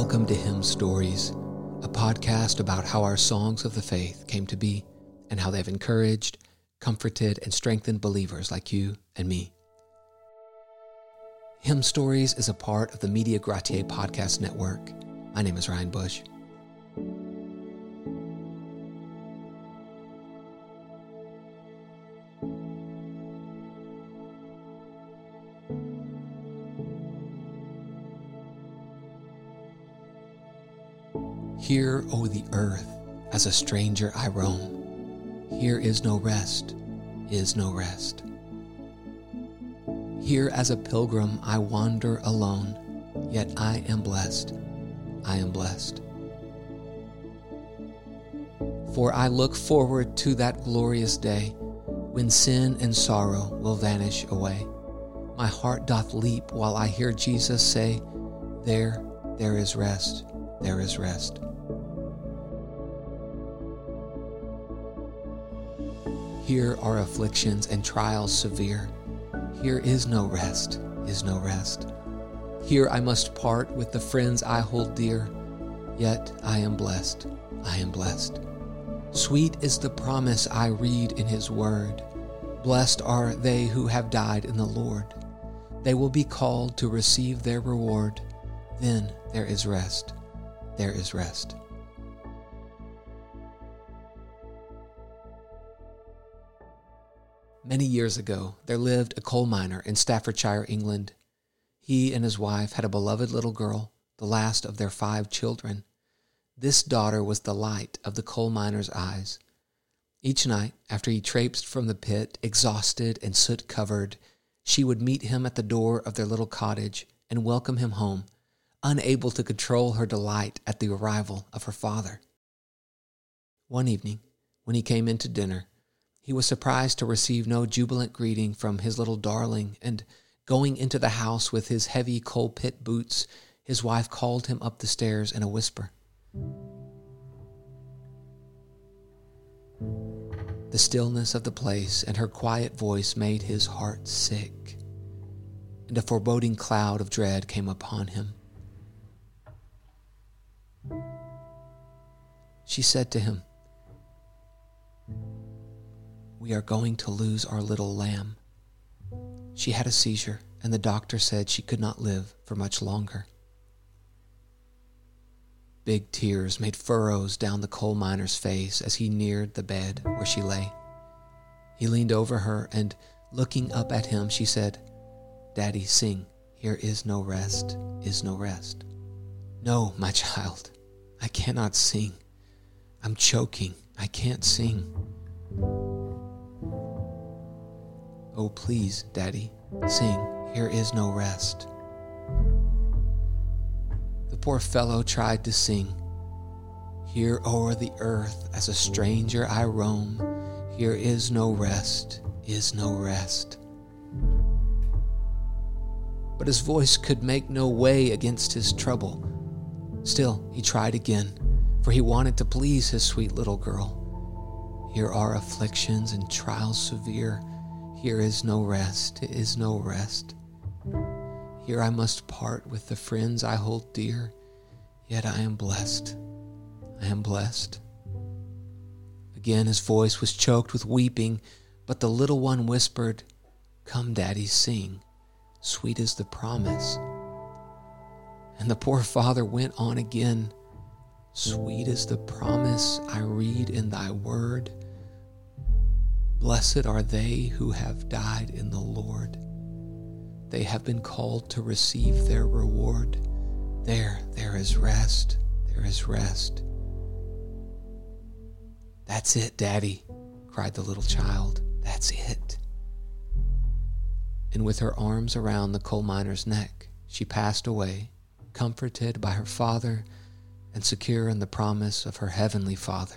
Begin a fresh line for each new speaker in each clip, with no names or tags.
Welcome to Hymn Stories, a podcast about how our songs of the faith came to be and how they've encouraged, comforted, and strengthened believers like you and me. Hymn Stories is a part of the Media Gratiae podcast network. My name is Ryan Bush. Here, O the earth, as a stranger I roam. Here is no rest, is no rest. Here, as a pilgrim, I wander alone, yet I am blessed, I am blessed. For I look forward to that glorious day when sin and sorrow will vanish away. My heart doth leap while I hear Jesus say, There, there is rest, there is rest. Here are afflictions and trials severe. Here is no rest, is no rest. Here I must part with the friends I hold dear, yet I am blessed, I am blessed. Sweet is the promise I read in His Word. Blessed are they who have died in the Lord. They will be called to receive their reward. Then there is rest, there is rest. Many years ago, there lived a coal miner in Staffordshire, England. He and his wife had a beloved little girl, the last of their five children. This daughter was the light of the coal miner's eyes. Each night, after he traipsed from the pit, exhausted and soot covered, she would meet him at the door of their little cottage and welcome him home, unable to control her delight at the arrival of her father. One evening, when he came in to dinner, he was surprised to receive no jubilant greeting from his little darling, and going into the house with his heavy coal pit boots, his wife called him up the stairs in a whisper. The stillness of the place and her quiet voice made his heart sick, and a foreboding cloud of dread came upon him. She said to him, we are going to lose our little lamb. She had a seizure, and the doctor said she could not live for much longer. Big tears made furrows down the coal miner's face as he neared the bed where she lay. He leaned over her, and looking up at him, she said, Daddy, sing, Here is no rest, is no rest. No, my child, I cannot sing. I'm choking. I can't sing. Oh, please, Daddy, sing, Here is no rest. The poor fellow tried to sing, Here o'er the earth as a stranger I roam, here is no rest, is no rest. But his voice could make no way against his trouble. Still, he tried again, for he wanted to please his sweet little girl. Here are afflictions and trials severe here is no rest, is no rest. Here I must part with the friends I hold dear, yet I am blessed. I am blessed. Again his voice was choked with weeping, but the little one whispered, Come, Daddy, sing. Sweet is the promise. And the poor father went on again. Sweet is the promise I read in thy word. Blessed are they who have died in the Lord. They have been called to receive their reward. There, there is rest. There is rest. That's it, Daddy, cried the little child. That's it. And with her arms around the coal miner's neck, she passed away, comforted by her father and secure in the promise of her heavenly Father.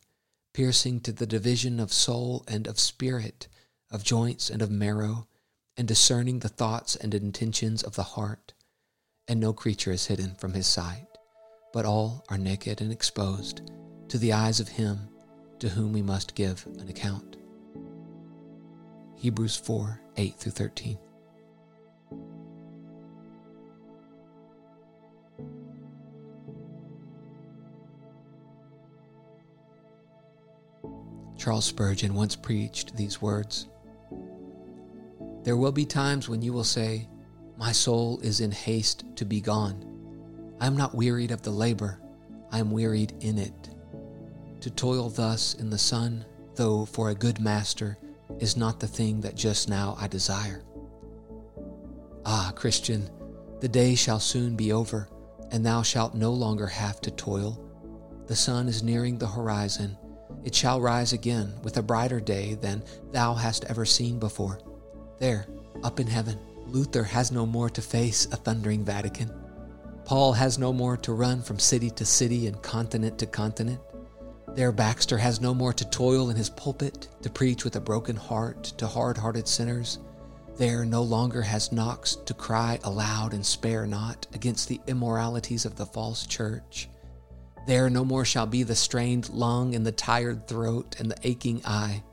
piercing to the division of soul and of spirit, of joints and of marrow, and discerning the thoughts and intentions of the heart. And no creature is hidden from his sight, but all are naked and exposed to the eyes of him to whom we must give an account. Hebrews 4 8 through 13. Charles Spurgeon once preached these words There will be times when you will say, My soul is in haste to be gone. I am not wearied of the labor, I am wearied in it. To toil thus in the sun, though for a good master, is not the thing that just now I desire. Ah, Christian, the day shall soon be over, and thou shalt no longer have to toil. The sun is nearing the horizon. It shall rise again with a brighter day than thou hast ever seen before. There, up in heaven, Luther has no more to face a thundering Vatican. Paul has no more to run from city to city and continent to continent. There, Baxter has no more to toil in his pulpit to preach with a broken heart to hard hearted sinners. There, no longer has Knox to cry aloud and spare not against the immoralities of the false church. There, no more shall be the strained lung and the tired throat and the aching eye.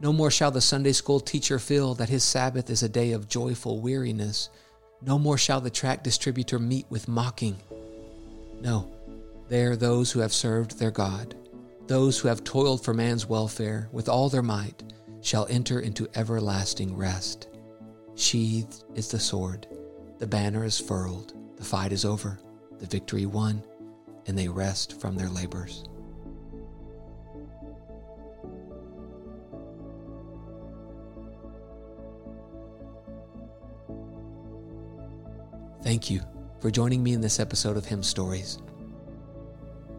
No more shall the Sunday school teacher feel that his Sabbath is a day of joyful weariness. No more shall the tract distributor meet with mocking. No, there those who have served their God those who have toiled for man's welfare with all their might shall enter into everlasting rest. Sheathed is the sword, the banner is furled, the fight is over, the victory won, and they rest from their labors. Thank you for joining me in this episode of Hymn Stories.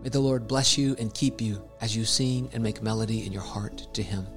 May the Lord bless you and keep you as you sing and make melody in your heart to Him.